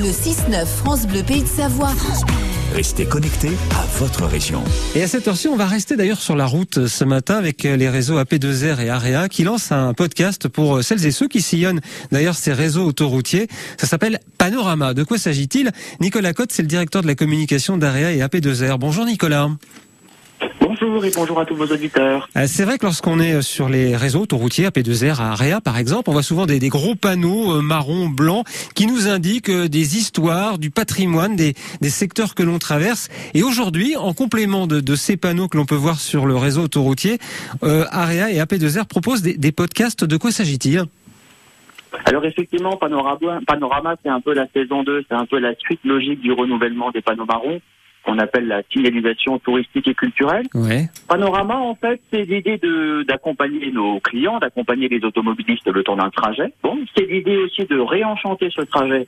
le 6-9 France Bleu Pays de Savoie. Restez connectés à votre région. Et à cette heure-ci, on va rester d'ailleurs sur la route ce matin avec les réseaux AP2R et AREA qui lancent un podcast pour celles et ceux qui sillonnent d'ailleurs ces réseaux autoroutiers. Ça s'appelle Panorama. De quoi s'agit-il? Nicolas Cotte, c'est le directeur de la communication d'AREA et AP2R. Bonjour Nicolas. Bonjour et bonjour à tous vos auditeurs. Euh, c'est vrai que lorsqu'on est sur les réseaux autoroutiers, AP2R, à Area par exemple, on voit souvent des, gros panneaux euh, marron, blancs qui nous indiquent euh, des histoires, du patrimoine, des, secteurs que l'on traverse. Et aujourd'hui, en complément de, ces panneaux que l'on peut voir sur le réseau autoroutier, Area et AP2R proposent des, podcasts. De quoi s'agit-il? Alors effectivement, Panorama, Panorama c'est un peu la saison 2, c'est un peu la suite logique du renouvellement des panneaux marrons qu'on appelle la signalisation touristique et culturelle. Panorama, en fait, c'est l'idée d'accompagner nos clients, d'accompagner les automobilistes le temps d'un trajet. Bon, c'est l'idée aussi de réenchanter ce trajet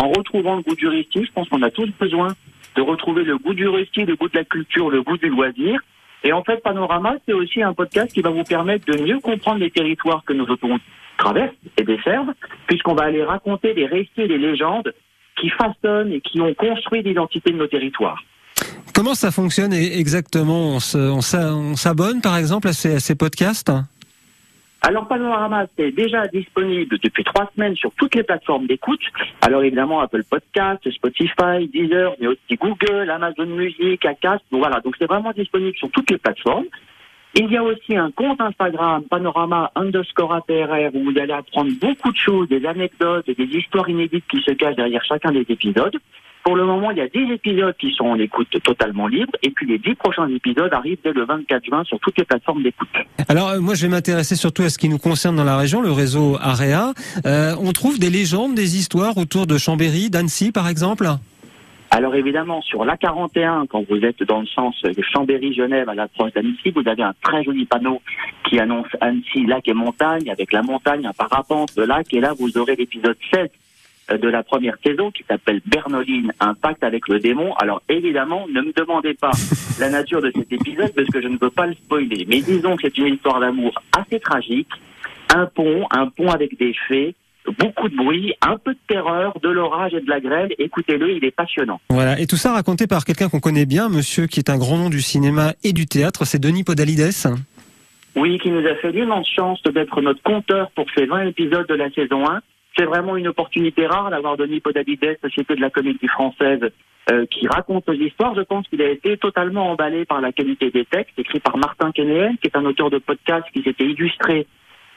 en retrouvant le goût du récit. Je pense qu'on a tous besoin de retrouver le goût du récit, le goût de la culture, le goût du loisir. Et en fait, Panorama, c'est aussi un podcast qui va vous permettre de mieux comprendre les territoires que nos autoroutes traversent et desservent, puisqu'on va aller raconter les récits et les légendes qui façonnent et qui ont construit l'identité de nos territoires. Comment ça fonctionne exactement On s'abonne par exemple à ces, podcasts? Alors Panorama, c'est déjà disponible depuis trois semaines sur toutes les plateformes d'écoute. Alors évidemment Apple Podcast, Spotify, Deezer, mais aussi Google, Amazon Music, Acast. voilà, donc c'est vraiment disponible sur toutes les plateformes. Il y a aussi un compte Instagram, Panorama underscore APRR, où vous allez apprendre beaucoup de choses, des anecdotes, des histoires inédites qui se cachent derrière chacun des épisodes. Pour le moment, il y a 10 épisodes qui sont en écoute totalement libre, et puis les 10 prochains épisodes arrivent dès le 24 juin sur toutes les plateformes d'écoute. Alors, euh, moi, je vais m'intéresser surtout à ce qui nous concerne dans la région, le réseau AREA. Euh, on trouve des légendes, des histoires autour de Chambéry, d'Annecy, par exemple? Alors évidemment, sur l'A41, quand vous êtes dans le sens de Chambéry-Genève à l'approche d'Annecy, vous avez un très joli panneau qui annonce Annecy, lac et montagne, avec la montagne, un parapente de lac, et là vous aurez l'épisode 7 euh, de la première saison qui s'appelle Bernoline, un pacte avec le démon. Alors évidemment, ne me demandez pas la nature de cet épisode parce que je ne veux pas le spoiler. Mais disons que c'est une histoire d'amour assez tragique, un pont, un pont avec des fées, beaucoup de bruit, un peu de terreur, de l'orage et de la grêle. Écoutez-le, il est passionnant. Voilà, et tout ça raconté par quelqu'un qu'on connaît bien, monsieur qui est un grand nom du cinéma et du théâtre, c'est Denis Podalides. Oui, qui nous a fait l'immense chance d'être notre compteur pour ces 20 épisodes de la saison 1. C'est vraiment une opportunité rare d'avoir Denis Podalides, Société de la Comédie Française, euh, qui raconte nos histoires. Je pense qu'il a été totalement emballé par la qualité des textes, écrits par Martin Kenéen, qui est un auteur de podcast qui s'était illustré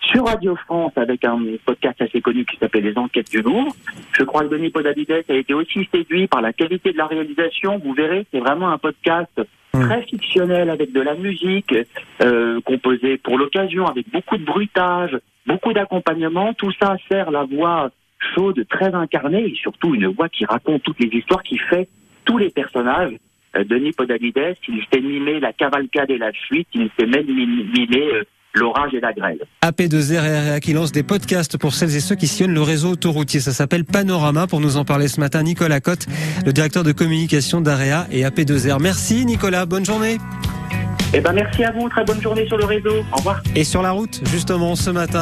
sur Radio France avec un podcast assez connu qui s'appelle Les Enquêtes du Louvre. Je crois que Denis Podalides a été aussi séduit par la qualité de la réalisation. Vous verrez, c'est vraiment un podcast très fictionnel avec de la musique euh, composée pour l'occasion, avec beaucoup de bruitage, beaucoup d'accompagnement. Tout ça sert la voix chaude, très incarnée et surtout une voix qui raconte toutes les histoires, qui fait tous les personnages. Euh, Denis Podalides, il fait mimer la cavalcade et la fuite, il fait même mimer euh, l'orage et la grêle. AP2R qui lance des podcasts pour celles et ceux qui sillonnent le réseau autoroutier. Ça s'appelle Panorama. Pour nous en parler ce matin, Nicolas Cotte, le directeur de communication d'AREA et AP2R. Merci Nicolas, bonne journée. Eh ben merci à vous, très bonne journée sur le réseau. Au revoir. Et sur la route, justement, ce matin.